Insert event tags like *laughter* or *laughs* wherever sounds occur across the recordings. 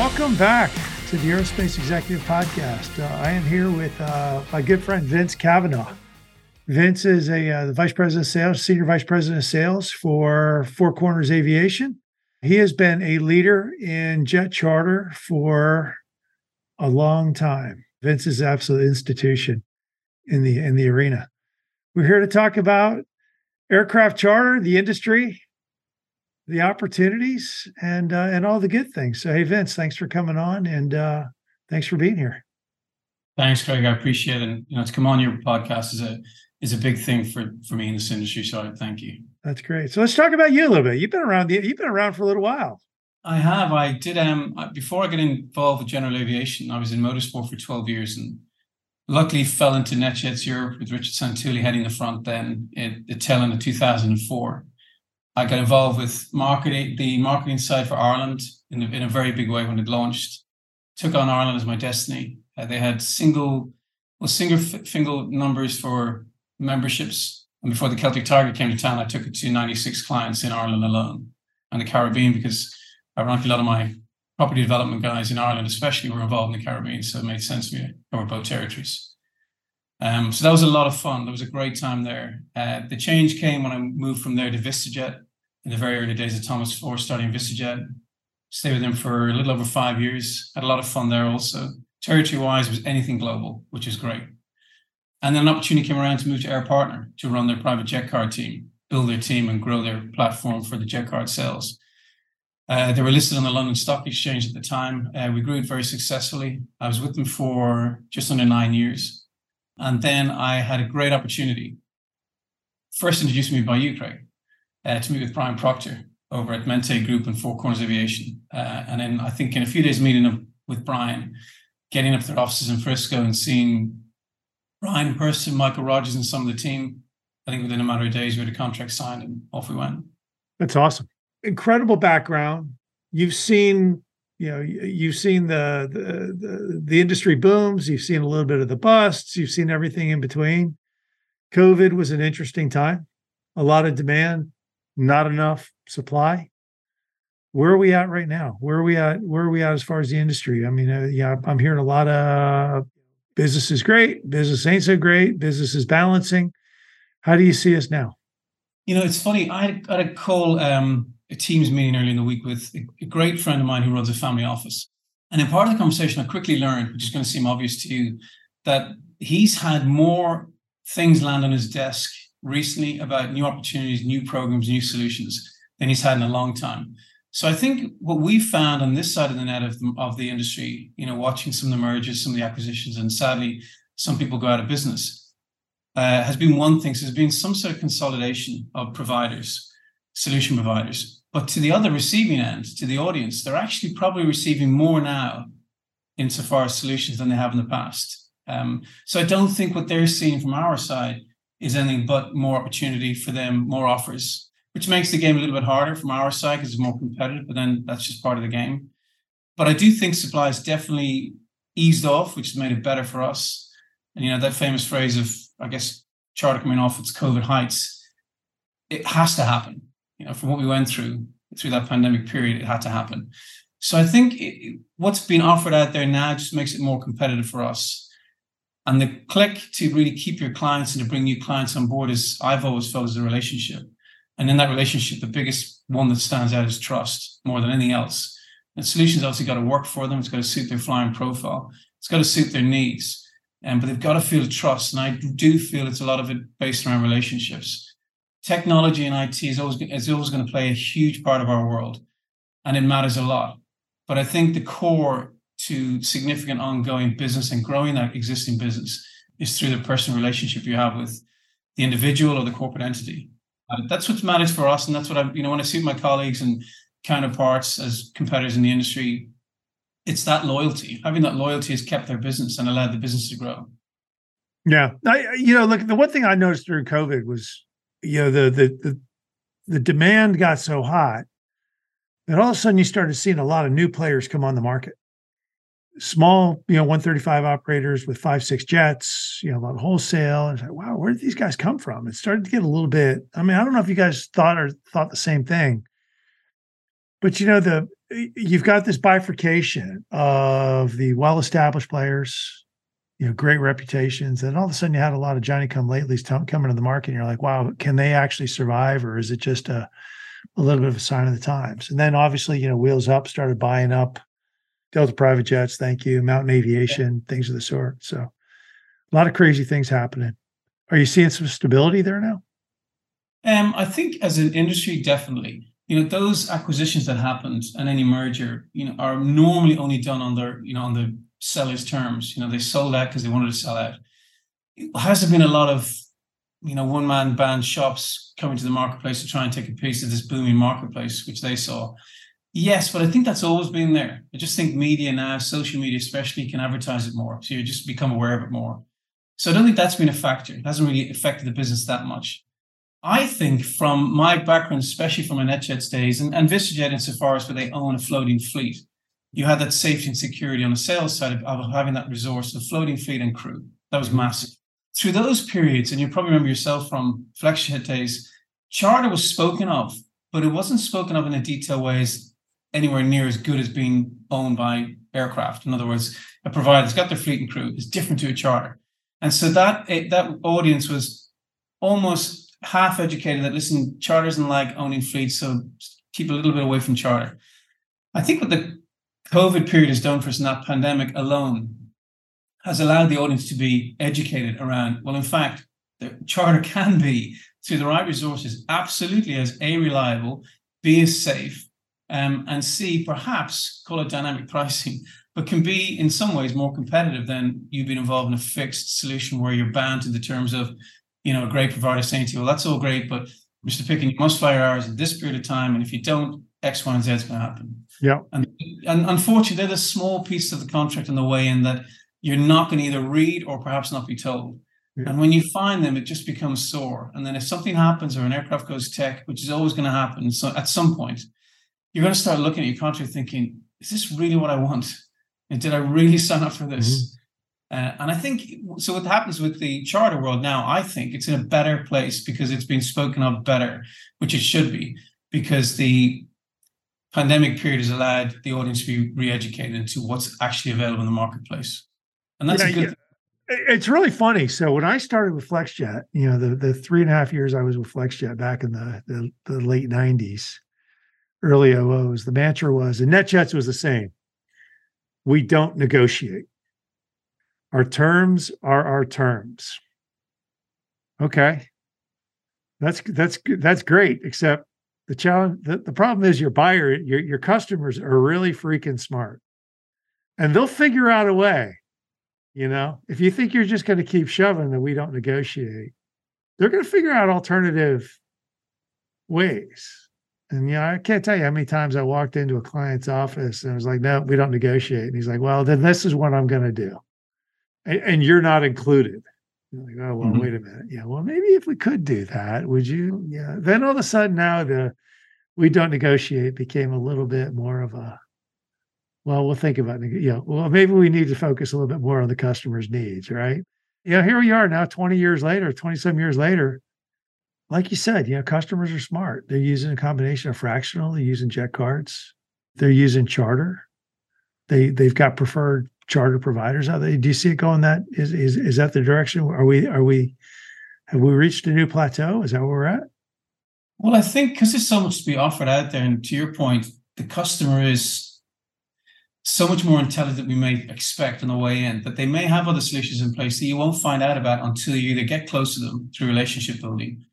Welcome back to the Aerospace Executive Podcast. Uh, I am here with uh, my good friend Vince Kavanagh. Vince is a uh, the vice president of sales, senior vice president of sales for Four Corners Aviation. He has been a leader in jet charter for a long time. Vince is an absolute institution in the in the arena. We're here to talk about aircraft charter, the industry, the opportunities, and uh, and all the good things. So, hey, Vince, thanks for coming on, and uh, thanks for being here. Thanks, Craig. I appreciate it. And, you know, to come on your podcast is a is a big thing for for me in this industry. So, I thank you. That's great. So, let's talk about you a little bit. You've been around. You've been around for a little while. I have. I did. Um, before I got involved with general aviation, I was in motorsport for twelve years, and luckily fell into NetJets Europe with Richard Santulli heading the front. Then at the tail end of two thousand and four, I got involved with marketing, the marketing side for Ireland in a, in a very big way when it launched. Took on Ireland as my destiny. Uh, they had single, well, single single numbers for memberships. And before the Celtic Tiger came to town, I took it to 96 clients in Ireland alone and the Caribbean because ironically a lot of my property development guys in Ireland, especially, were involved in the Caribbean. So it made sense to me to cover both territories. Um, so that was a lot of fun. That was a great time there. Uh, the change came when I moved from there to VistaJet in the very early days of Thomas Flohr starting VistaJet. Stayed with them for a little over five years. Had a lot of fun there also. Territory wise was anything global, which is great. And then an opportunity came around to move to Air Partner to run their private jet card team, build their team and grow their platform for the jet card sales. Uh, they were listed on the London Stock Exchange at the time. Uh, we grew it very successfully. I was with them for just under nine years. And then I had a great opportunity. First introduced me by you, Craig uh, to meet with Brian Proctor over at Mente Group and Four Corners Aviation. Uh, and then I think in a few days meeting up with Brian, getting up to their offices in Frisco and seeing Brian in person, Michael Rogers and some of the team. I think within a matter of days we had a contract signed and off we went. That's awesome. Incredible background. You've seen, you know, you've seen the the the, the industry booms. You've seen a little bit of the busts. You've seen everything in between. COVID was an interesting time. A lot of demand, not enough supply. Where are we at right now? Where are we at? Where are we at as far as the industry? I mean, uh, yeah, I'm hearing a lot of business is great, business ain't so great, business is balancing. How do you see us now? You know, it's funny. I had, a call um, a Teams meeting early in the week with a, a great friend of mine who runs a family office. And in part of the conversation, I quickly learned, which is going to seem obvious to you, that he's had more things land on his desk recently about new opportunities, new programs, new solutions than he's had in a long time. So I think what we found on this side of the net of the, of the industry, you know, watching some of the mergers, some of the acquisitions, and sadly, some people go out of business, uh, has been one thing. So there's been some sort of consolidation of providers, solution providers. But to the other receiving end, to the audience, they're actually probably receiving more now insofar as solutions than they have in the past. Um, so I don't think what they're seeing from our side is anything but more opportunity for them, more offers, which makes the game a little bit harder from our side because it's more competitive, but then that's just part of the game. But I do think supply has definitely eased off, which has made it better for us. And you know, that famous phrase of, I guess, charter coming off its COVID heights, it has to happen. You know, from what we went through through that pandemic period, it had to happen. So I think what's being offered out there now just makes it more competitive for us. And the click to really keep your clients and to bring new clients on board is I've always felt is a relationship. And in that relationship, the biggest one that stands out is trust more than anything else. And solutions obviously got to work for them. It's got to suit their flying profile. It's got to suit their needs. Um, but they've got to feel trust. And I do feel it's a lot of it based around relationships. Technology and IT is always, is always going to play a huge part of our world. And it matters a lot. But I think the core to significant ongoing business and growing that existing business is through the personal relationship you have with the individual or the corporate entity. Uh, that's what matters for us, and that's what I, you know, when I see my colleagues and counterparts as competitors in the industry, it's that loyalty. Having that loyalty has kept their business and allowed the business to grow. Yeah, I, you know, look, the one thing I noticed during COVID was, you know, the the the, the demand got so hot that all of a sudden you started seeing a lot of new players come on the market small, you know, 135 operators with five, six jets, you know, a lot of wholesale. And like, wow, where did these guys come from? It started to get a little bit. I mean, I don't know if you guys thought or thought the same thing. But you know the you've got this bifurcation of the well-established players, you know, great reputations, and all of a sudden you had a lot of Johnny come latelys coming to the market, and you're like, wow, can they actually survive, or is it just a a little bit of a sign of the times? And then obviously, you know, Wheels Up started buying up Delta Private Jets, thank you, Mountain Aviation, things of the sort. So a lot of crazy things happening. Are you seeing some stability there now? Um, I think as an industry, definitely you know those acquisitions that happened and any merger you know are normally only done on their you know on the seller's terms you know they sold out because they wanted to sell out has there been a lot of you know one man band shops coming to the marketplace to try and take a piece of this booming marketplace which they saw yes but i think that's always been there i just think media now social media especially can advertise it more so you just become aware of it more so i don't think that's been a factor it hasn't really affected the business that much I think from my background, especially from my NetJets days, and, and VistaJet insofar as where they own a floating fleet, you had that safety and security on the sales side of, of having that resource of floating fleet and crew. That was mm-hmm. massive. Through those periods, and you probably remember yourself from FlexJet days, charter was spoken of, but it wasn't spoken of in a detailed way as anywhere near as good as being owned by aircraft. In other words, a provider that's got their fleet and crew is different to a charter. And so that that audience was almost half educated that listen, charters and like owning fleets, so keep a little bit away from charter. I think what the COVID period has done for us in that pandemic alone has allowed the audience to be educated around, well, in fact, the charter *laughs* can be, through the right resources, absolutely as A, reliable, B, as safe, um, and see perhaps call it dynamic pricing, but can be in some ways more competitive than you've been involved in a fixed solution where you're bound to the terms of you know, a great provider saying to you, well, that's all great, but Mr. Picken, you must fire hours in this period of time. And if you don't, X, Y, and Z is going to happen. Yeah. And, and unfortunately, they're the small piece of the contract in the way in that you're not going to either read or perhaps not be told. Yeah. And when you find them, it just becomes sore. And then if something happens or an aircraft goes tech, which is always going to happen so at some point, you're going to start looking at your contract thinking, is this really what I want? And did I really *laughs* sign up for this? Mm-hmm. Uh, and I think so. What happens with the charter world now, I think it's in a better place because it's been spoken of better, which it should be, because the pandemic period has allowed the audience to be re-educated into what's actually available in the marketplace, and that's yeah, a good. Yeah. It's really funny. So when I started with FlexJet, you know, the the three and a half years I was with FlexJet back in the the, the late '90s, early OOs, the mantra was, and NetJets was the same. We don't negotiate our terms are our terms. Okay. That's that's that's great, except the challenge the, the problem is your buyer, your your customers are really freaking smart. And they'll figure out a way. You know, if you think you're just going to keep shoving that we don't negotiate, they're going to figure out alternative ways. And you know, I can't tell you how many times I walked into a client's office and I was like, no, we don't negotiate. And he's like, well, then this is what I'm going to do and, and you're not included. You're like, oh well, mm-hmm. wait a minute. Yeah, well, maybe if we could do that, would you? Yeah. Then all of a sudden, now the we don't negotiate became a little bit more of a well, we'll think about it. You know, well, maybe we need to focus a little bit more on the customer's needs, right? You know, here we are now, 20 years later, 20 some years later. Like you said, you know, customers are smart. They're using a combination of fractional, they're using jet cards, they're using charter. They they've got preferred charter providers out there. Do you see it going that is is is that the direction? Are we are we have we reached a new plateau? Is that where we're at? Well, I think because there's so much to be offered out there, and to your point, the customer is so much more intelligent than we may expect on the way in that they may have other solutions in place that you won't find out about until you either get close to them through relationship building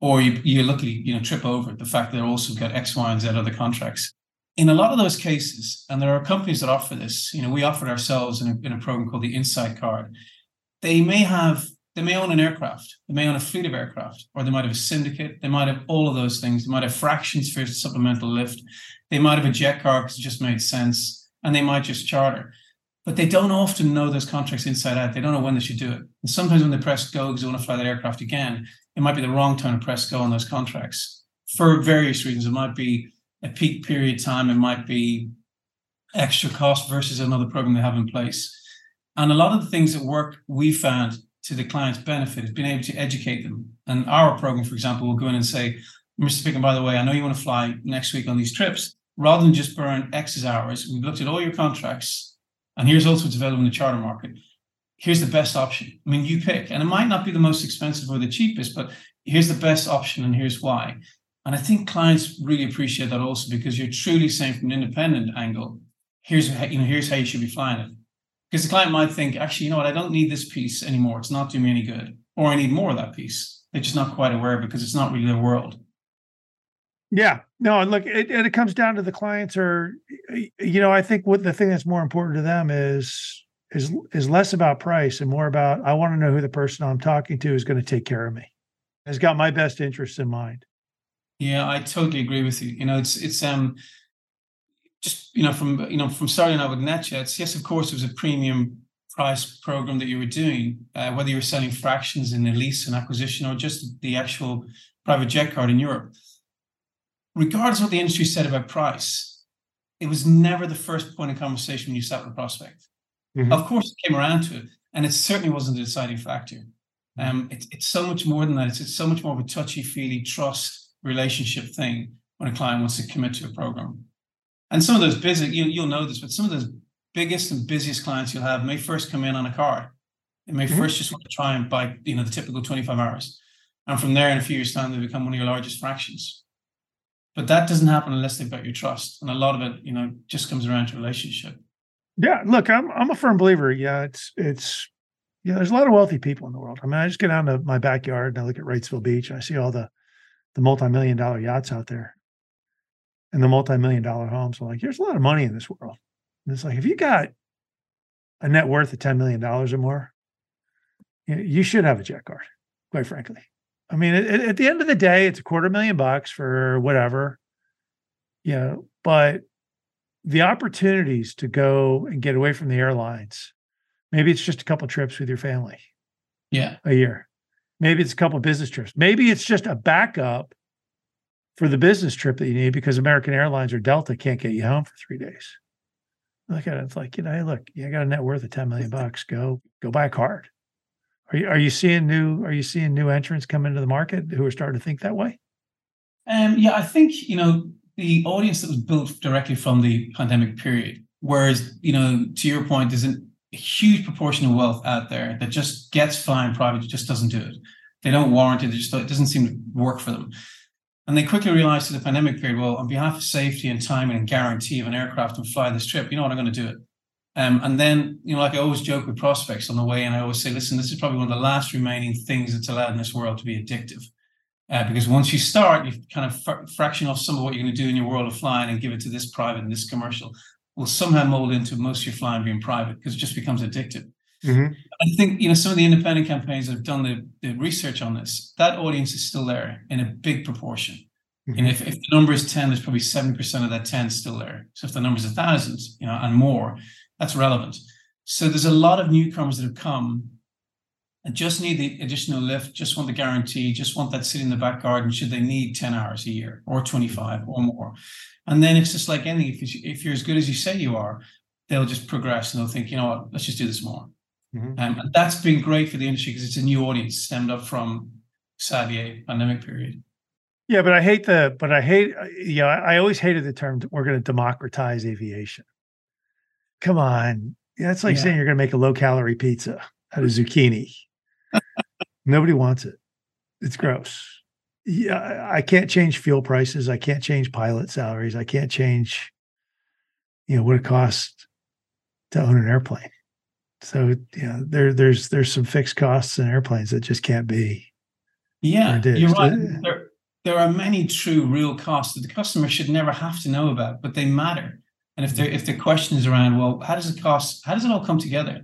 or you, you luckily you know trip over the fact that they're also got X, Y, and Z other contracts in a lot of those cases, and there are companies that offer this, you know, we offered ourselves in a, in a program called the Insight Card. They may have, they may own an aircraft, they may own a fleet of aircraft, or they might have a syndicate, they might have all of those things. They might have fractions for supplemental lift, they might have a jet card because it just made sense, and they might just charter. But they don't often know those contracts inside out. They don't know when they should do it. And sometimes when they press go because they want to fly that aircraft again, it might be the wrong time to press go on those contracts for various reasons. It might be a peak period time, it might be extra cost versus another program they have in place. And a lot of the things that work, we found to the client's benefit is being able to educate them. And our program, for example, will go in and say, Mr. Picken, by the way, I know you want to fly next week on these trips. rather than just burn X's hours, we've looked at all your contracts, and here's also what's available in the charter market. Here's the best option. I mean, you pick, and it might not be the most expensive or the cheapest, but here's the best option, and here's why. And I think clients really appreciate that also because you're truly saying from an independent angle, here's how, you know, here's how you should be flying it. Because the client might think, actually, you know what, I don't need this piece anymore. It's not doing me any good. Or I need more of that piece. They're just not quite aware because it's not really their world. Yeah, no, and look, it, and it comes down to the clients are, you know, I think what the thing that's more important to them is is is less about price and more about I want to know who the person I'm talking to is going to take care of me, has got my best interests in mind. Yeah, I totally agree with you. You know, it's it's um just you know from you know from starting out with NetJets, yes, of course, it was a premium price program that you were doing, uh, whether you were selling fractions in a lease and acquisition or just the actual private jet card in Europe regardless of what the industry said about price, it was never the first point of conversation when you sat with a prospect. Mm-hmm. Of course, it came around to it, and it certainly wasn't the deciding factor. Mm-hmm. Um, it, it's so much more than that. It's, it's so much more of a touchy feely trust relationship thing when a client wants to commit to a program. And some of those busy, you, you'll know this, but some of those biggest and busiest clients you'll have may first come in on a card. They may mm-hmm. first just want to try and buy, you know, the typical 25 hours. And from there, in a few years' time, they become one of your largest fractions. But that doesn't happen unless they've got your trust. And a lot of it, you know, just comes around to relationship. Yeah, look, I'm I'm a firm believer. Yeah, it's it's yeah, there's a lot of wealthy people in the world. I mean, I just get down to my backyard and I look at Wrightsville Beach and I see all the the multi-million dollar yachts out there and the multi-million dollar homes. I'm like, there's a lot of money in this world. And it's like, if you got a net worth of $10 million or more, you should have a jet card, quite frankly. I mean, at, at, the end of the day, it's a quarter million bucks for whatever, you know, but the opportunities to go and get away from the airlines, maybe it's just a couple trips with your family. Yeah. A year. Maybe it's a couple business trips. Maybe it's just a backup for the business trip that you need because American Airlines or Delta can't get you home for three days. Look at it. It's like, you know, hey, look, you got a net worth of 10 million bucks. Go, go buy a card. Are you are you seeing new are you seeing new entrants come into the market who are starting to think that way? Um, yeah, I think you know the audience that was built directly from the pandemic period. Whereas you know, to your point, there's a huge proportion of wealth out there that just gets flying private, just doesn't do it. They don't warrant it. It just it doesn't seem to work for them. And they quickly realized in the pandemic period, well, on behalf of safety and timing and guarantee of an aircraft and fly this trip, you know what, I'm going to do it. Um, and then, you know, like I always joke with prospects on the way, and I always say, listen, this is probably one of the last remaining things that's allowed in this world to be addictive. Uh, because once you start, you kind of fr- fraction off some of what you're going to do in your world of flying and give it to this private and this commercial will somehow mold into most of your flying being private because it just becomes addictive. Mm-hmm. I think you know some of the independent campaigns that have done the, the research on this. That audience is still there in a big proportion. Mm-hmm. And if, if the number is 10, there's probably 7% of that 10 still there. So if the number is a thousand, you know, and more, that's relevant. So there's a lot of newcomers that have come and just need the additional lift, just want the guarantee, just want that sit in the back garden should they need 10 hours a year or 25 or more. And then it's just like anything, if, you, if you're as good as you say you are, they'll just progress and they'll think, you know what, let's just do this more. Mm-hmm. Um, and that's been great for the industry because it's a new audience stemmed up from sadly a pandemic period. Yeah, but I hate the, but I hate, you know, I always hated the term we're going to democratize aviation come on. Yeah, it's like yeah. saying you're going to make a low calorie pizza out of zucchini. Nobody wants it. It's gross. Yeah, I can't change fuel prices. I can't change pilot salaries. I can't change, you know, what it costs to own an airplane. So yeah, there there's there's some fixed costs in airplanes that just can't be. Yeah, you're right. Uh, there, there are many true real costs that the customer should never have to know about, but they matter. And if mm-hmm. there if the question is around, well, how does it cost? How does it all come together?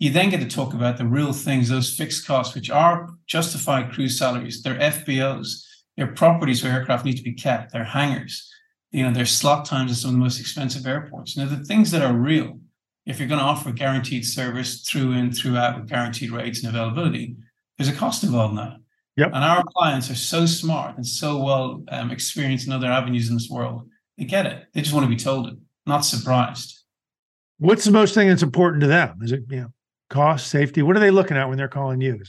You then get to talk about the real things, those fixed costs, which are justified crew salaries, their FBOs, their properties where aircraft need to be kept, their hangars, you know, their slot times at some of the most expensive airports. You know, the things that are real. If you're going to offer guaranteed service through and throughout with guaranteed rates and availability, there's a cost involved in that. Yep. And our clients are so smart and so well um, experienced in other avenues in this world. They get it. They just want to be told it not surprised. What's the most thing that's important to them? Is it you know cost, safety? What are they looking at when they're calling you?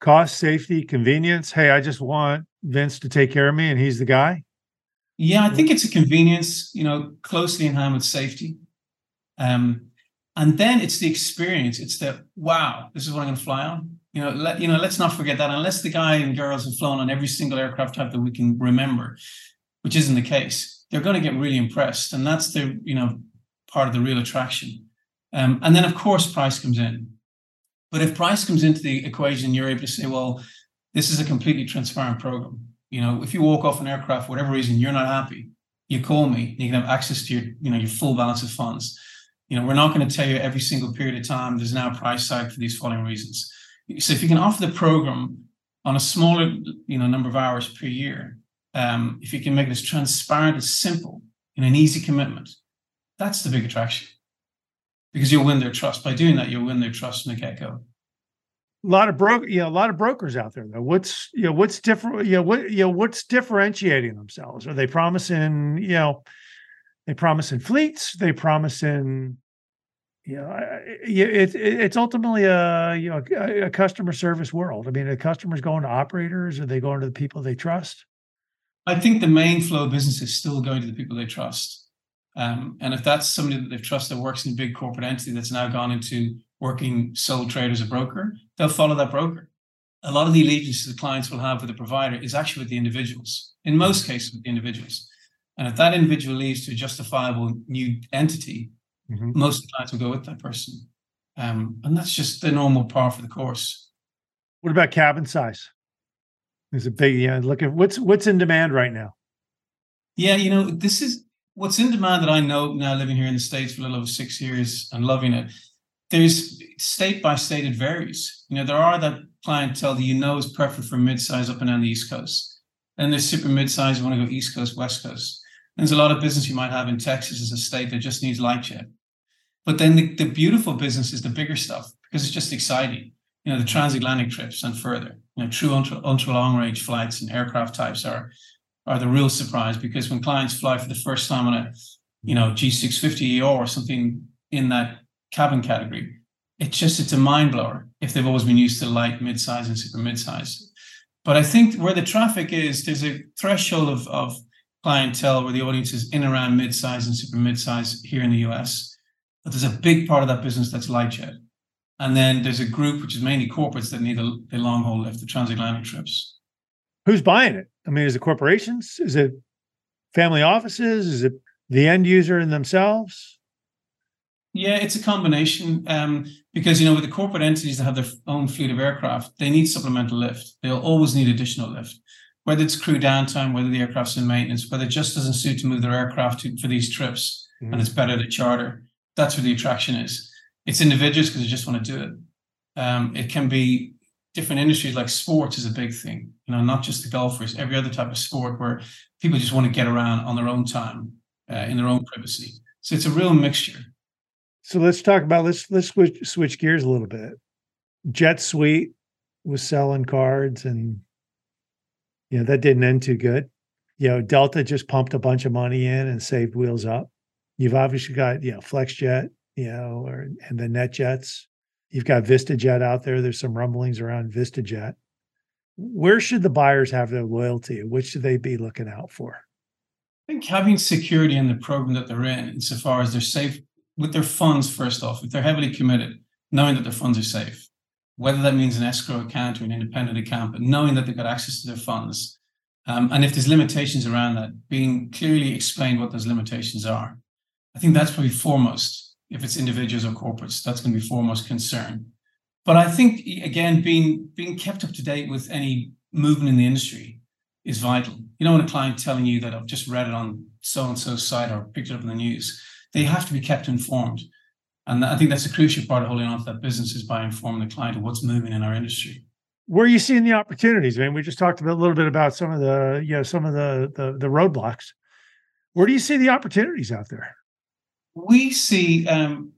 cost, safety, convenience? Hey, I just want Vince to take care of me, and he's the guy. Yeah, I think it's a convenience, you know, closely in hand with safety. Um, and then it's the experience. It's the wow, this is what I'm going to fly on. You know, let you know. Let's not forget that. Unless the guy and girls have flown on every single aircraft type that we can remember, which isn't the case, they're going to get really impressed, and that's the you know part of the real attraction. Um, and then of course price comes in. But if price comes into the equation, you're able to say, well, this is a completely transparent program. You know, if you walk off an aircraft for whatever reason you're not happy, you call me. You can have access to your, you know, your full balance of funds you know, we're not going to tell you every single period of time there's now a price tag for these following reasons. So if you can offer the program on a smaller, you know, number of hours per year, um, if you can make it as transparent as simple and an easy commitment, that's the big attraction. Because you'll win their trust. By doing that, you'll win their trust from the get-go. A lot of broker, you know, a lot of brokers out there though. What's you know, what's different, you know, what you know, what's differentiating themselves? Are they promising, you know, they promise in fleets. They promise in, you know, it, it, it's ultimately a you know a, a customer service world. I mean, the customers going to operators, or they going to the people they trust? I think the main flow of business is still going to the people they trust. Um, and if that's somebody that they've trusted that works in a big corporate entity that's now gone into working sole trade as a broker, they'll follow that broker. A lot of the allegiance the clients will have with the provider is actually with the individuals. In most cases, with the individuals. And if that individual leads to a justifiable new entity, mm-hmm. most clients will go with that person. Um, and that's just the normal part for the course. What about cabin size? Is it big? Yeah, look at what's what's in demand right now. Yeah, you know, this is what's in demand that I know now living here in the States for a little over six years and loving it. There's state by state, it varies. You know, there are that clientele that you know is perfect for mid-size up and down the East Coast. And there's super mid-size, you want to go East Coast, West Coast. There's a lot of business you might have in Texas as a state that just needs light jet. But then the, the beautiful business is the bigger stuff because it's just exciting. You know, the transatlantic trips and further. You know, true ultra, ultra long range flights and aircraft types are are the real surprise because when clients fly for the first time on a you know G650ER or something in that cabin category, it's just it's a mind blower if they've always been used to light, mid-size, and super mid-size. But I think where the traffic is, there's a threshold of of clientele where the audience is in around mid-size and super mid-size here in the US. But there's a big part of that business that's light jet. And then there's a group which is mainly corporates that need a, a long haul lift, the transatlantic trips. Who's buying it? I mean, is it corporations? Is it family offices? Is it the end user in themselves? Yeah, it's a combination. Um, because you know, with the corporate entities that have their own fleet of aircraft, they need supplemental lift. They'll always need additional lift whether it's crew downtime, whether the aircraft's in maintenance, whether it just doesn't suit to move their aircraft to, for these trips mm-hmm. and it's better to charter. That's where the attraction is. It's individuals because they just want to do it. Um, it can be different industries like sports is a big thing, you know, not just the golfers, every other type of sport where people just want to get around on their own time, uh, in their own privacy. So it's a real mixture. So let's talk about let's let's switch switch gears a little bit. Jet Suite was selling cards and you know, that didn't end too good. You know, Delta just pumped a bunch of money in and saved wheels up. You've obviously got, you know, FlexJet, you know, or and the NetJets. You've got VistaJet out there. There's some rumblings around VistaJet. Where should the buyers have their loyalty? Which should they be looking out for? I think having security in the program that they're in, insofar as they're safe with their funds, first off, if they're heavily committed, knowing that their funds are safe whether that means an escrow account or an independent account, but knowing that they've got access to their funds. Um, and if there's limitations around that, being clearly explained what those limitations are. I think that's probably foremost. If it's individuals or corporates, that's going to be foremost concern. But I think again, being being kept up to date with any movement in the industry is vital. You don't want a client telling you that I've just read it on so and so's site or picked it up in the news. They have to be kept informed. And I think that's a crucial part of holding on to that business is by informing the client of what's moving in our industry. Where are you seeing the opportunities? I mean, we just talked a little bit about some of the, you know, some of the, the, the roadblocks. Where do you see the opportunities out there? We see, um,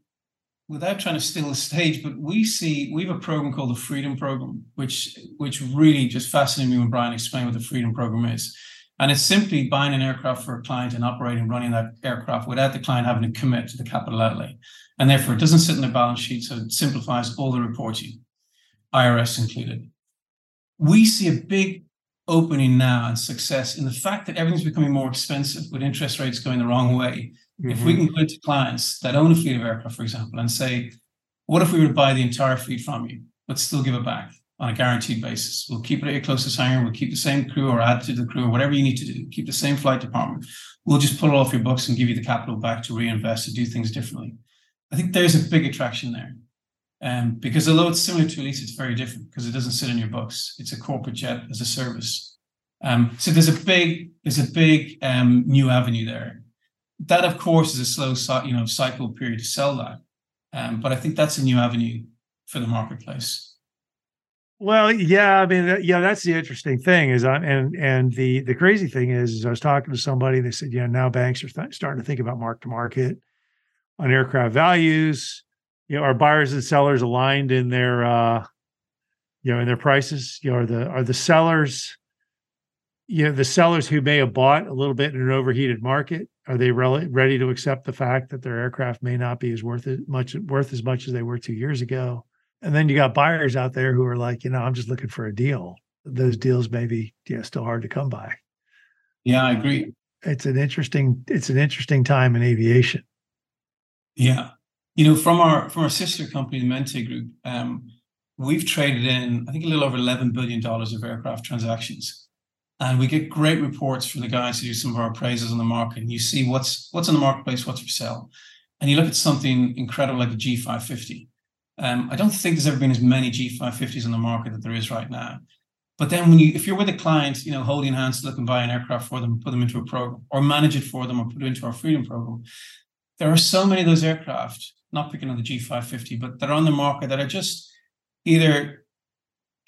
without trying to steal the stage, but we see we have a program called the Freedom Program, which which really just fascinated me when Brian explained what the Freedom Program is. And it's simply buying an aircraft for a client and operating, running that aircraft without the client having to commit to the capital outlay. And therefore, it doesn't sit in their balance sheet, so it simplifies all the reporting, IRS included. We see a big opening now and success in the fact that everything's becoming more expensive with interest rates going the wrong way. Mm-hmm. If we mm-hmm. can go to clients that own a fleet of aircraft, for example, and say, what if we were to buy the entire fleet from you, but still give it back on a guaranteed basis? We'll keep it at your closest hangar, we'll keep the same crew or add to the crew or whatever you need to do, keep the same flight department. We'll just pull it off your books and give you the capital back to reinvest to do things differently. I think there's a big attraction there. Um, because although it's similar to a lease, it's very different because it doesn't sit in your books. It's a corporate jet as a service. Um, so there's a big there's a big um, new avenue there. That of course is a slow you know cycle period to sell that, um, but I think that's a new avenue for the marketplace. Well, yeah, I mean, yeah, that's the interesting thing is, I, and and the the crazy thing is, is I was talking to somebody. They said, know, now banks are th- starting to think about mark to market on aircraft values you know, are buyers and sellers aligned in their uh, you know, in their prices? You know, are the are the sellers, you know, the sellers who may have bought a little bit in an overheated market, are they re- ready to accept the fact that their aircraft may not be as worth as much worth as much as they were two years ago? And then you got buyers out there who are like, you know, I'm just looking for a deal. Those deals may be yeah, still hard to come by. Yeah, I agree. It's an interesting, it's an interesting time in aviation. Yeah you know, from our from our sister company, the Mente Group, um, we've traded in I think a little over eleven billion dollars of aircraft transactions, and we get great reports from the guys who do some of our appraisals on the market. And you see what's what's in the marketplace, what's for sale, and you look at something incredible like the G550. Um, I don't think there's ever been as many G550s on the market that there is right now. But then when you, if you're with a client, you know, holding hands looking to look and buy an aircraft for them, put them into a program, or manage it for them, or put it into our freedom program, there are so many of those aircraft not picking on the G550, but they're on the market that are just either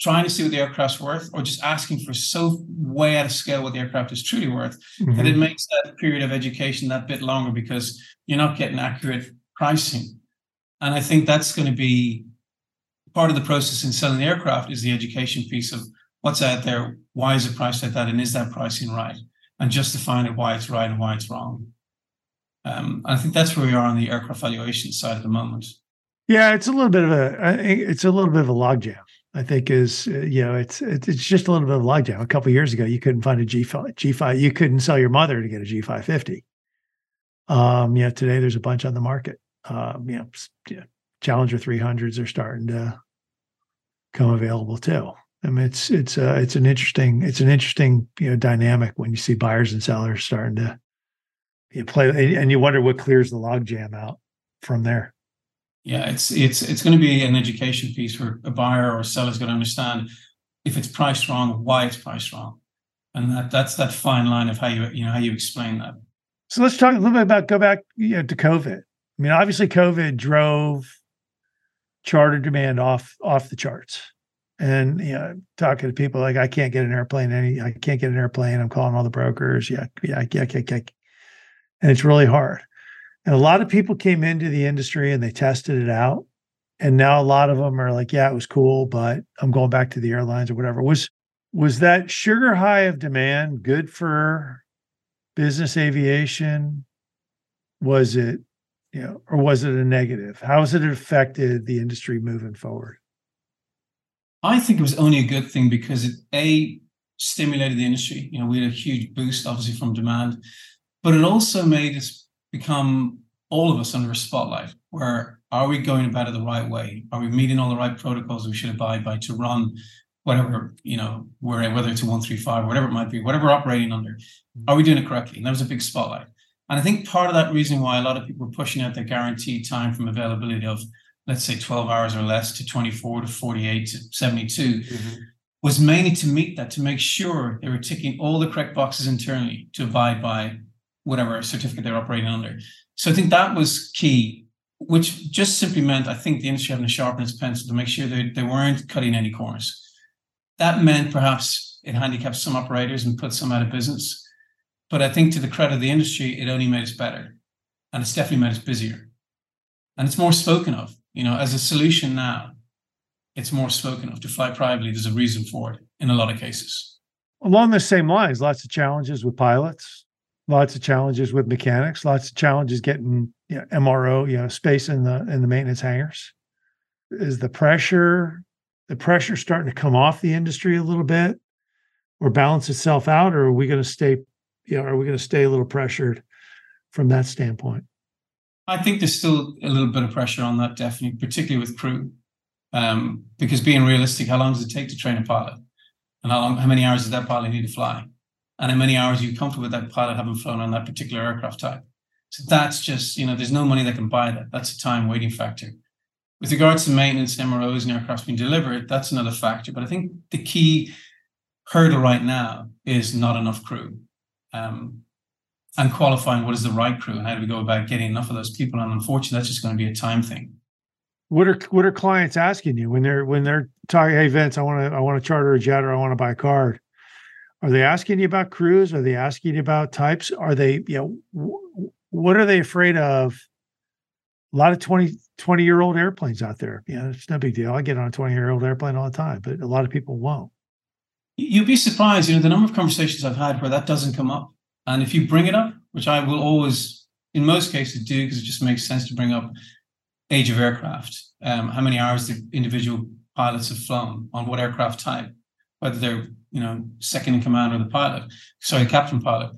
trying to see what the aircraft's worth or just asking for so way out of scale what the aircraft is truly worth mm-hmm. that it makes that period of education that bit longer because you're not getting accurate pricing. And I think that's going to be part of the process in selling the aircraft is the education piece of what's out there, why is it priced like that, and is that pricing right? And justifying it why it's right and why it's wrong. Um, I think that's where we are on the aircraft valuation side at the moment. Yeah, it's a little bit of a it's a little bit of a logjam. I think is uh, you know it's it's just a little bit of logjam. A couple years ago, you couldn't find a G five G five. You couldn't sell your mother to get a G five fifty. Um, yeah, today there's a bunch on the market. Um, you know, yeah, Challenger three hundreds are starting to come available too. I mean, it's it's uh, it's an interesting it's an interesting you know dynamic when you see buyers and sellers starting to you know, play and you wonder what clears the logjam out from there. Yeah, it's it's it's going to be an education piece where a buyer or a seller is going to understand if it's priced wrong, why it's priced wrong, and that that's that fine line of how you you know how you explain that. So let's talk a little bit about go back you know, to COVID. I mean, obviously, COVID drove charter demand off off the charts. And you know, talking to people like I can't get an airplane any I can't get an airplane. I'm calling all the brokers. Yeah, yeah, yeah, yeah, yeah and it's really hard. And a lot of people came into the industry and they tested it out. And now a lot of them are like, yeah, it was cool, but I'm going back to the airlines or whatever. Was was that sugar high of demand good for business aviation? Was it, you know, or was it a negative? How has it affected the industry moving forward? I think it was only a good thing because it a stimulated the industry. You know, we had a huge boost, obviously, from demand but it also made us become all of us under a spotlight where are we going about it the right way? Are we meeting all the right protocols we should abide by to run whatever, you know, whether it's a 135, whatever it might be, whatever we're operating under? Are we doing it correctly? And that was a big spotlight. And I think part of that reason why a lot of people were pushing out the guaranteed time from availability of, let's say, 12 hours or less to 24 to 48 to 72 mm-hmm. was mainly to meet that, to make sure they were ticking all the correct boxes internally to abide by whatever certificate they're operating under. So I think that was key, which just simply meant I think the industry having to sharpen its pencil to make sure they, they weren't cutting any corners. That meant perhaps it handicapped some operators and put some out of business. But I think to the credit of the industry, it only made us better. And it's definitely made us busier. And it's more spoken of. You know, as a solution now, it's more spoken of. To fly privately, there's a reason for it in a lot of cases. Along the same lines, lots of challenges with pilots, lots of challenges with mechanics, lots of challenges getting you know, MRO, you know, space in the in the maintenance hangars. Is the pressure the pressure starting to come off the industry a little bit, or balance itself out, or are we going to stay, you know, are we going to stay a little pressured from that standpoint? I think there's still a little bit of pressure on that, definitely, particularly with crew. Um, because being realistic, how long does it take to train a pilot? And how long, how many hours does that pilot need to fly? And how many hours you're you comfortable with that pilot having flown on that particular aircraft type? So that's just, you know, there's no money that can buy that. That's a time waiting factor. With regards to maintenance, MROs, and aircraft being delivered, that's another factor. But I think the key hurdle right now is not enough crew. Um, and qualifying what is the right crew and how do we go about getting enough of those people. And unfortunately, that's just going to be a time thing. What are what are clients asking you when they're when they're talking? Hey, Vince, I want to I want to charter a jet or I want to buy a card. Are they asking you about crews? Are they asking you about types? Are they you know what are they afraid of? A lot of 20, 20 year old airplanes out there. Yeah, it's no big deal. I get on a 20 year old airplane all the time, but a lot of people won't. You'd be surprised, you know, the number of conversations I've had where that doesn't come up. And if you bring it up, which I will always, in most cases, do because it just makes sense to bring up age of aircraft, um, how many hours the individual pilots have flown on what aircraft type, whether they're, you know, second in command or the pilot, sorry, captain pilot.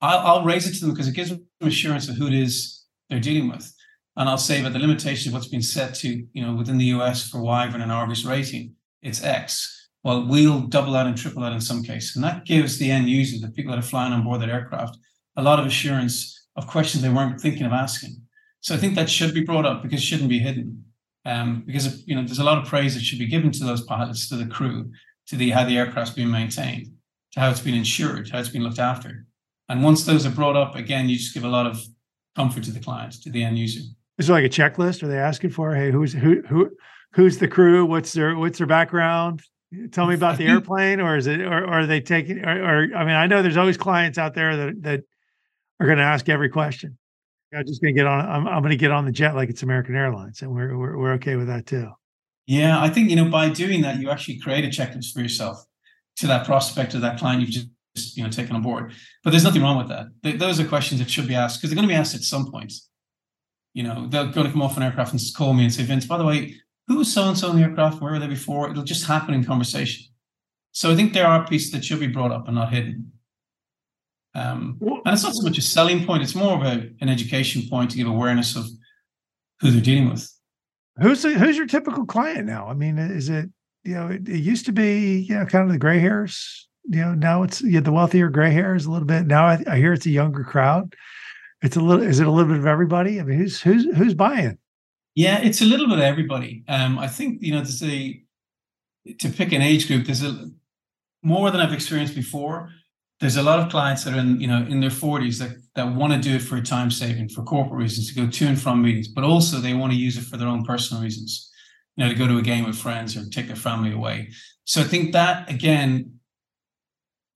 I'll, I'll raise it to them because it gives them assurance of who it is they're dealing with. And I'll say that the limitation of what's been set to, you know, within the US for Wyvern and Argus rating, it's X. Well, we'll double that and triple that in some cases. And that gives the end user, the people that are flying on board that aircraft, a lot of assurance of questions they weren't thinking of asking. So I think that should be brought up because it shouldn't be hidden. Um, because you know, there's a lot of praise that should be given to those pilots, to the crew, to the how the aircraft's being maintained, to how it's been insured, how it's been looked after. And once those are brought up, again, you just give a lot of comfort to the client, to the end user. Is it like a checklist? Are they asking for, hey, who's who who who's the crew? What's their what's their background? Tell me about the airplane, or is it, or, or are they taking, or, or, I mean, I know there's always clients out there that that are going to ask every question. I'm just going to get on. I'm, I'm going to get on the jet like it's American Airlines, and we're, we're we're okay with that too. Yeah, I think you know by doing that, you actually create a checklist for yourself to that prospect or that client you've just you know taken on board. But there's nothing wrong with that. Those are questions that should be asked because they're going to be asked at some point. You know, they're going to come off an aircraft and call me and say, Vince, by the way, who was so and so in the aircraft? Where were they before? It'll just happen in conversation. So I think there are pieces that should be brought up and not hidden. Um, and it's not so much a selling point; it's more of a, an education point to give awareness of who they're dealing with. Who's the, who's your typical client now? I mean, is it you know it, it used to be you know kind of the gray hairs you know now it's you the wealthier gray hairs a little bit. Now I, I, hear it's a younger crowd. It's a little is it a little bit of everybody? I mean who's who's who's buying? Yeah it's a little bit of everybody. Um i think you know to say to pick an age group there's a more than i've experienced before there's a lot of clients that are in you know in their 40s that that want to do it for a time saving for corporate reasons to go to and from meetings but also they want to use it for their own personal reasons you know to go to a game with friends or take their family away so i think that again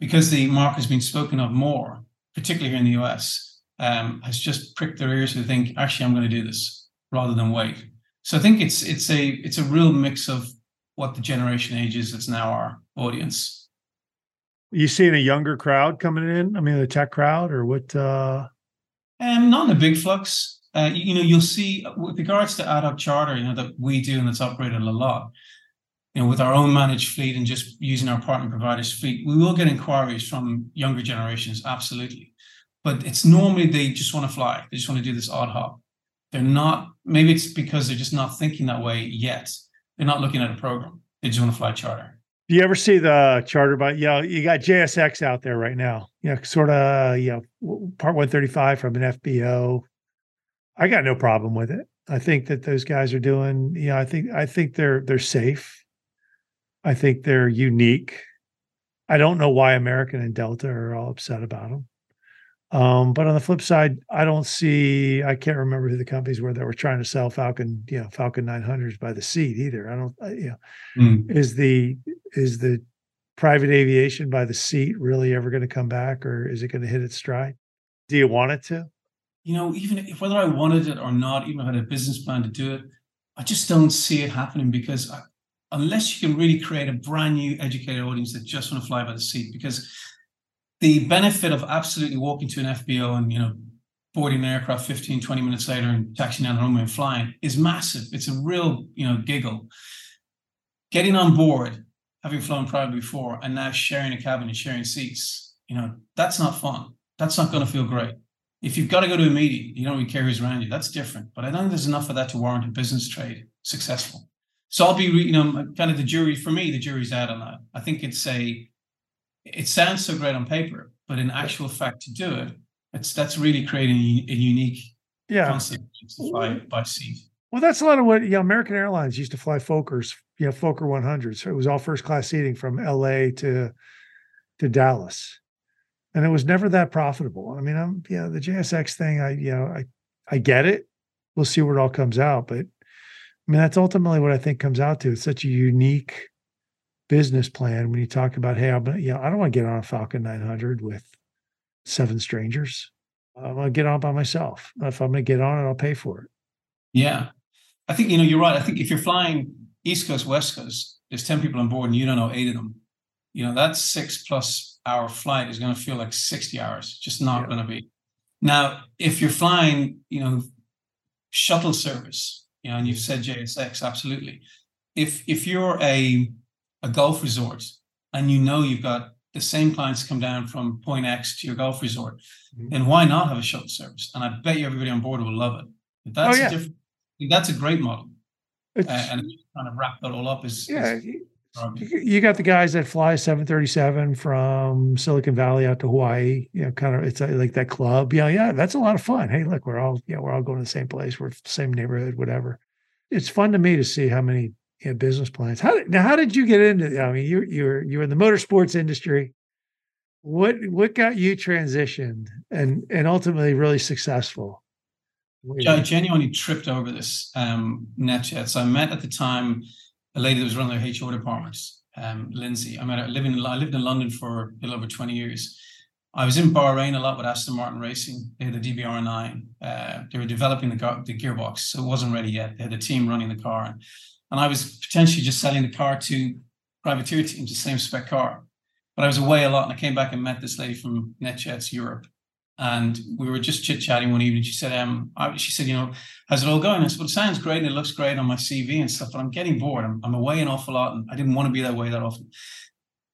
because the market has been spoken of more, particularly here in the US, um, has just pricked their ears to think, actually, I'm going to do this rather than wait. So I think it's it's a it's a real mix of what the generation age is that's now our audience. You seeing a younger crowd coming in? I mean, the tech crowd, or what? Uh... Um, not in a big flux. Uh, you, know, you'll see with regards to ad hoc charter, you know, that we do and that's operated a lot you know, with our own managed fleet and just using our partner providers' fleet, we will get inquiries from younger generations, absolutely. But it's normally they just want to fly. They just want to do this odd hop. They're not, maybe it's because they're just not thinking that way yet. They're not looking at a program. They just want to fly charter. Do you ever see the charter by, yeah, you, got JSX out there right now. You know, sort of, you know, part 135 from an FBO. I got no problem with it. I think that those guys are doing, you know, I think I think they're they're safe. I think they're unique. I don't know why American and Delta are all upset about them. Um, but on the flip side, I don't see. I can't remember who the companies were that were trying to sell Falcon, you know, Falcon 900s by the seat either. I don't. You know, mm. is the is the private aviation by the seat really ever going to come back, or is it going to hit its stride? Do you want it to? You know, even if whether I wanted it or not, even if I had a business plan to do it, I just don't see it happening because I, unless you can really create a brand new educated audience that just want to fly by the seat because the benefit of absolutely walking to an fbo and you know boarding an aircraft 15 20 minutes later and taxiing down the runway and flying is massive it's a real you know giggle getting on board having flown private before and now sharing a cabin and sharing seats, you know, that's not fun. That's not going to feel great. If you've got to go to a meeting, you don't really care who's around you. That's different. But I don't think there's enough of that to warrant a business trade successful. So I'll be, you know, kind of the jury for me. The jury's out on that. I think it's a, it sounds so great on paper, but in actual fact, to do it, it's that's really creating a, unique yeah concept to fly by seat. Well, that's a lot of what you know. American Airlines used to fly Fokkers, you know, Fokker 100s. So it was all first class seating from L.A. to to Dallas, and it was never that profitable. I mean, I'm yeah, the JSX thing. I you know, I I get it. We'll see where it all comes out, but I mean, that's ultimately what I think comes out to. It's such a unique business plan when you talk about, hey, I'm you know, I don't want to get on a Falcon 900 with seven strangers. I'm gonna get on by myself. If I'm gonna get on it, I'll pay for it. Yeah, I think you know you're right. I think if you're flying East Coast, West Coast, there's ten people on board, and you don't know eight of them. You know that six plus hour flight is going to feel like sixty hours. Just not yeah. going to be. Now, if you're flying, you know, shuttle service, you know, and you've said JSX, absolutely. If if you're a a golf resort and you know you've got the same clients come down from point X to your golf resort, mm-hmm. then why not have a shuttle service? And I bet you everybody on board will love it. But that's oh, yeah. a different. That's a great model. Uh, and kind of wrap that all up is yeah. Is, you got the guys that fly 737 from Silicon Valley out to Hawaii. You know, kind of it's like that club. Yeah, yeah, that's a lot of fun. Hey, look, we're all yeah, we're all going to the same place. We're same neighborhood, whatever. It's fun to me to see how many you know, business plans. How now? How did you get into? I mean, you you're you're in the motorsports industry. What what got you transitioned and and ultimately really successful? I genuinely tripped over this um, NetJets. So I met at the time a lady that was running their HR department, um, Lindsay. I met her living I lived in London for a little over 20 years. I was in Bahrain a lot with Aston Martin Racing. They had the DBR9. Uh, they were developing the, the gearbox, so it wasn't ready yet. They had a team running the car. And, and I was potentially just selling the car to privateer teams, the same spec car. But I was away a lot and I came back and met this lady from NetJets Europe. And we were just chit chatting one evening. She said, um, I, she said, you know, how's it all going? I said, well, it sounds great and it looks great on my CV and stuff, but I'm getting bored. I'm, I'm away an awful lot and I didn't want to be that way that often.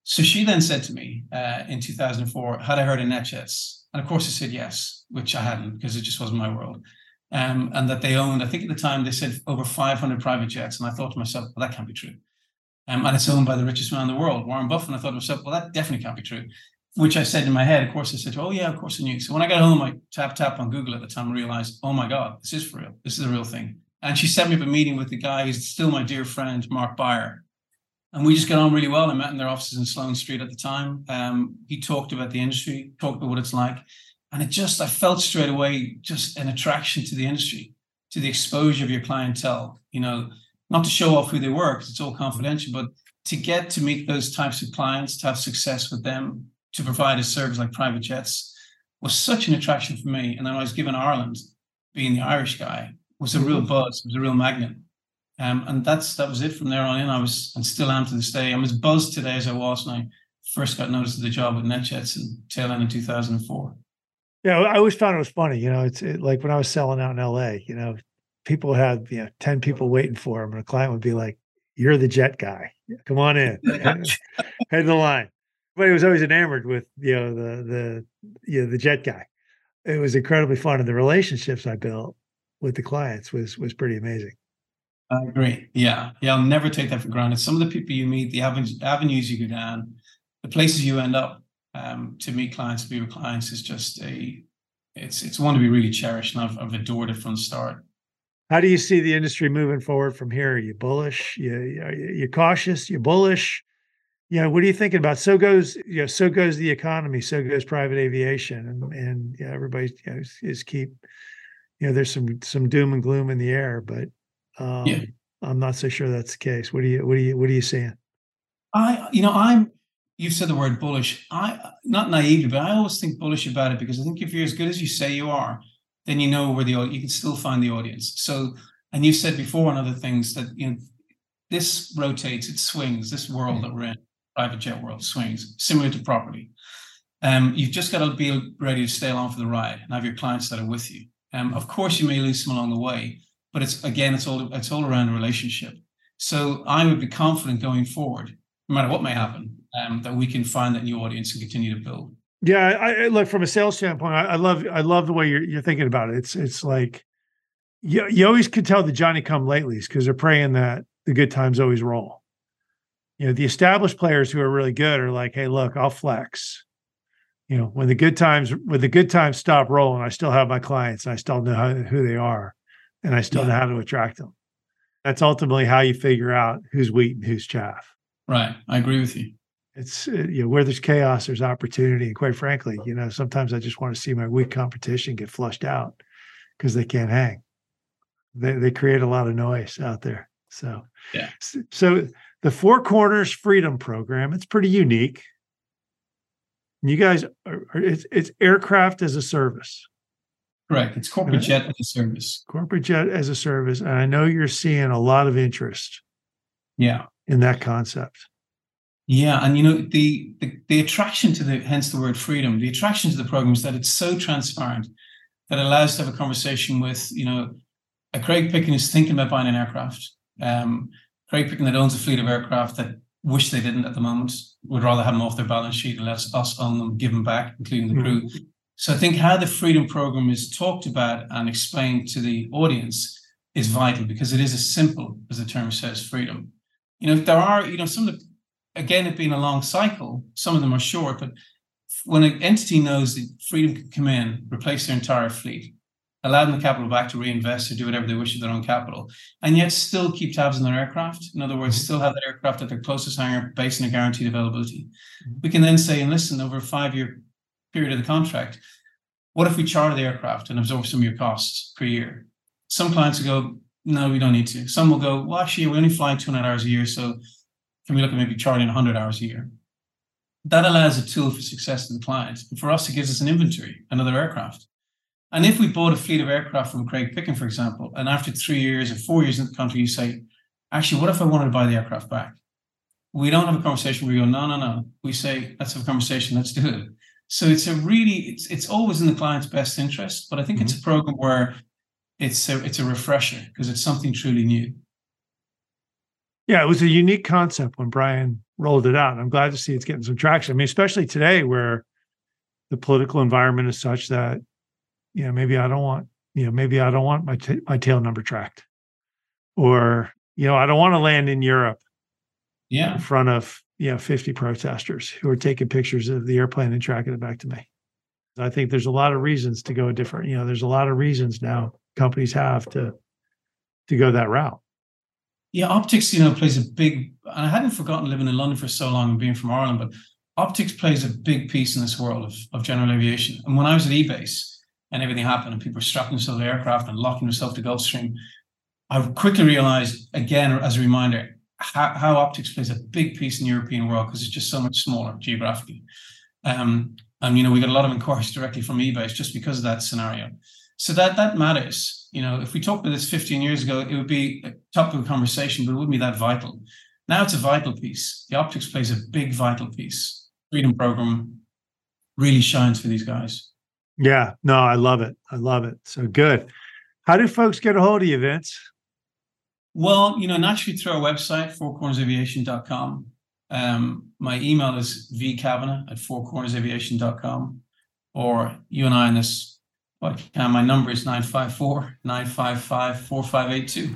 So she then said to me uh, in 2004, had I heard of NetJets? And of course I said yes, which I hadn't because it just wasn't my world. Um, and that they owned, I think at the time they said over 500 private jets. And I thought to myself, well, that can't be true. Um, and it's owned by the richest man in the world, Warren Buffett. And I thought to myself, well, that definitely can't be true which I said in my head, of course, I said, oh, yeah, of course I knew. So when I got home, I tap, tap on Google at the time and realized, oh my God, this is for real. This is a real thing. And she set me up a meeting with the guy who's still my dear friend, Mark Beyer. And we just got on really well. I met in their offices in Sloane Street at the time. Um, he talked about the industry, talked about what it's like. And it just, I felt straight away just an attraction to the industry, to the exposure of your clientele, you know, not to show off who they were, because it's all confidential, but to get to meet those types of clients, to have success with them, to provide a service like private jets was such an attraction for me. And then I was given Ireland, being the Irish guy, was a real mm-hmm. buzz, was a real magnet. Um, and that's that was it from there on in. I was and still am to this day. I'm as buzzed today as I was when I first got noticed of the job with NetJets in tail end in 2004. Yeah, I always found it was funny. You know, it's it, like when I was selling out in LA. You know, people had you know ten people waiting for them, and a client would be like, "You're the jet guy. Come on in, *laughs* *laughs* head in the line." but he was always enamored with you know the the you know the jet guy. It was incredibly fun, and the relationships I built with the clients was was pretty amazing. I agree. Yeah, yeah. I'll never take that for granted. Some of the people you meet, the avenues you go down, the places you end up um, to meet clients, to be with clients, is just a it's it's one to be really cherished, and I've, I've adored it from the start. How do you see the industry moving forward from here? Are you bullish? You you cautious? You bullish? you know, what are you thinking about? So goes, you know, so goes the economy, so goes private aviation, and and yeah, everybody you know, is, is, keep, you know, there's some some doom and gloom in the air, but um, yeah. I'm not so sure that's the case. What do you what do you what are you seeing? I, you know, I'm. You've said the word bullish. I not naively, but I always think bullish about it because I think if you're as good as you say you are, then you know where the you can still find the audience. So, and you said before on other things that you know this rotates, it swings. This world that we're in private jet world swings, similar to property. Um, you've just got to be ready to stay along for the ride and have your clients that are with you. Um, of course, you may lose some along the way, but it's again, it's all it's all around a relationship. So I would be confident going forward no matter what may happen, um, that we can find that new audience and continue to build. Yeah, I, I look from a sales standpoint. I, I, love I love the way you're you're thinking about it. It's it's like you you always could tell the Johnny come latelys because they're praying that the good times always roll. You know, the established players who are really good are like, hey, look, I'll flex. You know, when the good times when the good times stop rolling, I still have my clients and I still know how, who they are, and I still yeah. know how to attract them. That's ultimately how you figure out who's wheat and who's chaff. Right, I agree with you it's uh, you know where there's chaos there's opportunity. And quite frankly you know sometimes i just want to see my weak competition get flushed out because they can't hang. They, they create a lot of noise out there. So yeah. so the four corners freedom program it's pretty unique. You guys are, it's, it's aircraft as a service. Correct. It's corporate jet as a service. Corporate jet as a service. And i know you're seeing a lot of interest yeah. in that concept yeah, and you know the, the, the attraction to the hence the word freedom. The attraction to the program is that it's so transparent that allows to have a conversation with you know a Craig Picken is thinking about buying an aircraft. Um, Craig Picken that owns a fleet of aircraft that wish they didn't at the moment would rather have them off their balance sheet and let us own them, give them back, including the crew. Mm-hmm. So I think how the freedom program is talked about and explained to the audience is vital because it is as simple as the term says, freedom. You know, there are you know some of the again, it being a long cycle, some of them are short, but when an entity knows that freedom can come in, replace their entire fleet, allow them the capital back to reinvest or do whatever they wish with their own capital, and yet still keep tabs on their aircraft. In other words, mm-hmm. still have that aircraft at their closest hangar based on a guaranteed availability. Mm-hmm. We can then say, and listen, over a five year period of the contract, what if we charter the aircraft and absorb some of your costs per year? Some clients will go, no, we don't need to. Some will go, well, actually, we only fly 200 hours a year, so can we look at maybe charting 100 hours a year? That allows a tool for success to the client. And for us, it gives us an inventory, another aircraft. And if we bought a fleet of aircraft from Craig Picken, for example, and after three years or four years in the country, you say, actually, what if I wanted to buy the aircraft back? We don't have a conversation where we go, no, no, no. We say, let's have a conversation, let's do it. So it's a really, it's it's always in the client's best interest, but I think mm-hmm. it's a program where it's a it's a refresher because it's something truly new. Yeah, it was a unique concept when Brian rolled it out. I'm glad to see it's getting some traction. I mean, especially today where the political environment is such that, you know, maybe I don't want, you know, maybe I don't want my t- my tail number tracked, or you know, I don't want to land in Europe, yeah, in front of you know 50 protesters who are taking pictures of the airplane and tracking it back to me. I think there's a lot of reasons to go a different. You know, there's a lot of reasons now companies have to to go that route yeah, optics, you know, plays a big. And I hadn't forgotten living in London for so long and being from Ireland, but optics plays a big piece in this world of, of general aviation. And when I was at eBase and everything happened, and people were strapping themselves to aircraft and locking themselves to Gulfstream, I quickly realized again as a reminder how, how optics plays a big piece in the European world because it's just so much smaller geographically. Um, and you know, we got a lot of inquiries directly from eBase just because of that scenario. So that that matters. You know, if we talked about this 15 years ago, it would be a topic of conversation, but it wouldn't be that vital. Now it's a vital piece. The optics plays a big vital piece. Freedom program really shines for these guys. Yeah, no, I love it. I love it. So good. How do folks get a hold of you, Vince? Well, you know, naturally through our website, fourcornersaviation.com. Um, my email is vkavanagh at fourcornersaviation.com. Or you and I in this but uh, my number is 954 955 4582.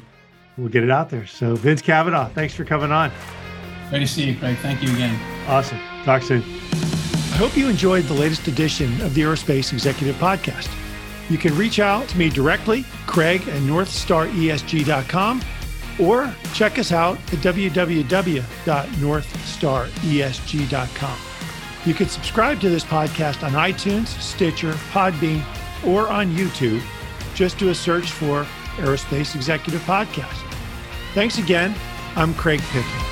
We'll get it out there. So, Vince Kavanagh, thanks for coming on. Great to see you, Craig. Thank you again. Awesome. Talk soon. I hope you enjoyed the latest edition of the Aerospace Executive Podcast. You can reach out to me directly, Craig at NorthstarESG.com, or check us out at www.northstaresg.com. You can subscribe to this podcast on iTunes, Stitcher, Podbean, or on YouTube. Just do a search for Aerospace Executive Podcast. Thanks again. I'm Craig Picken.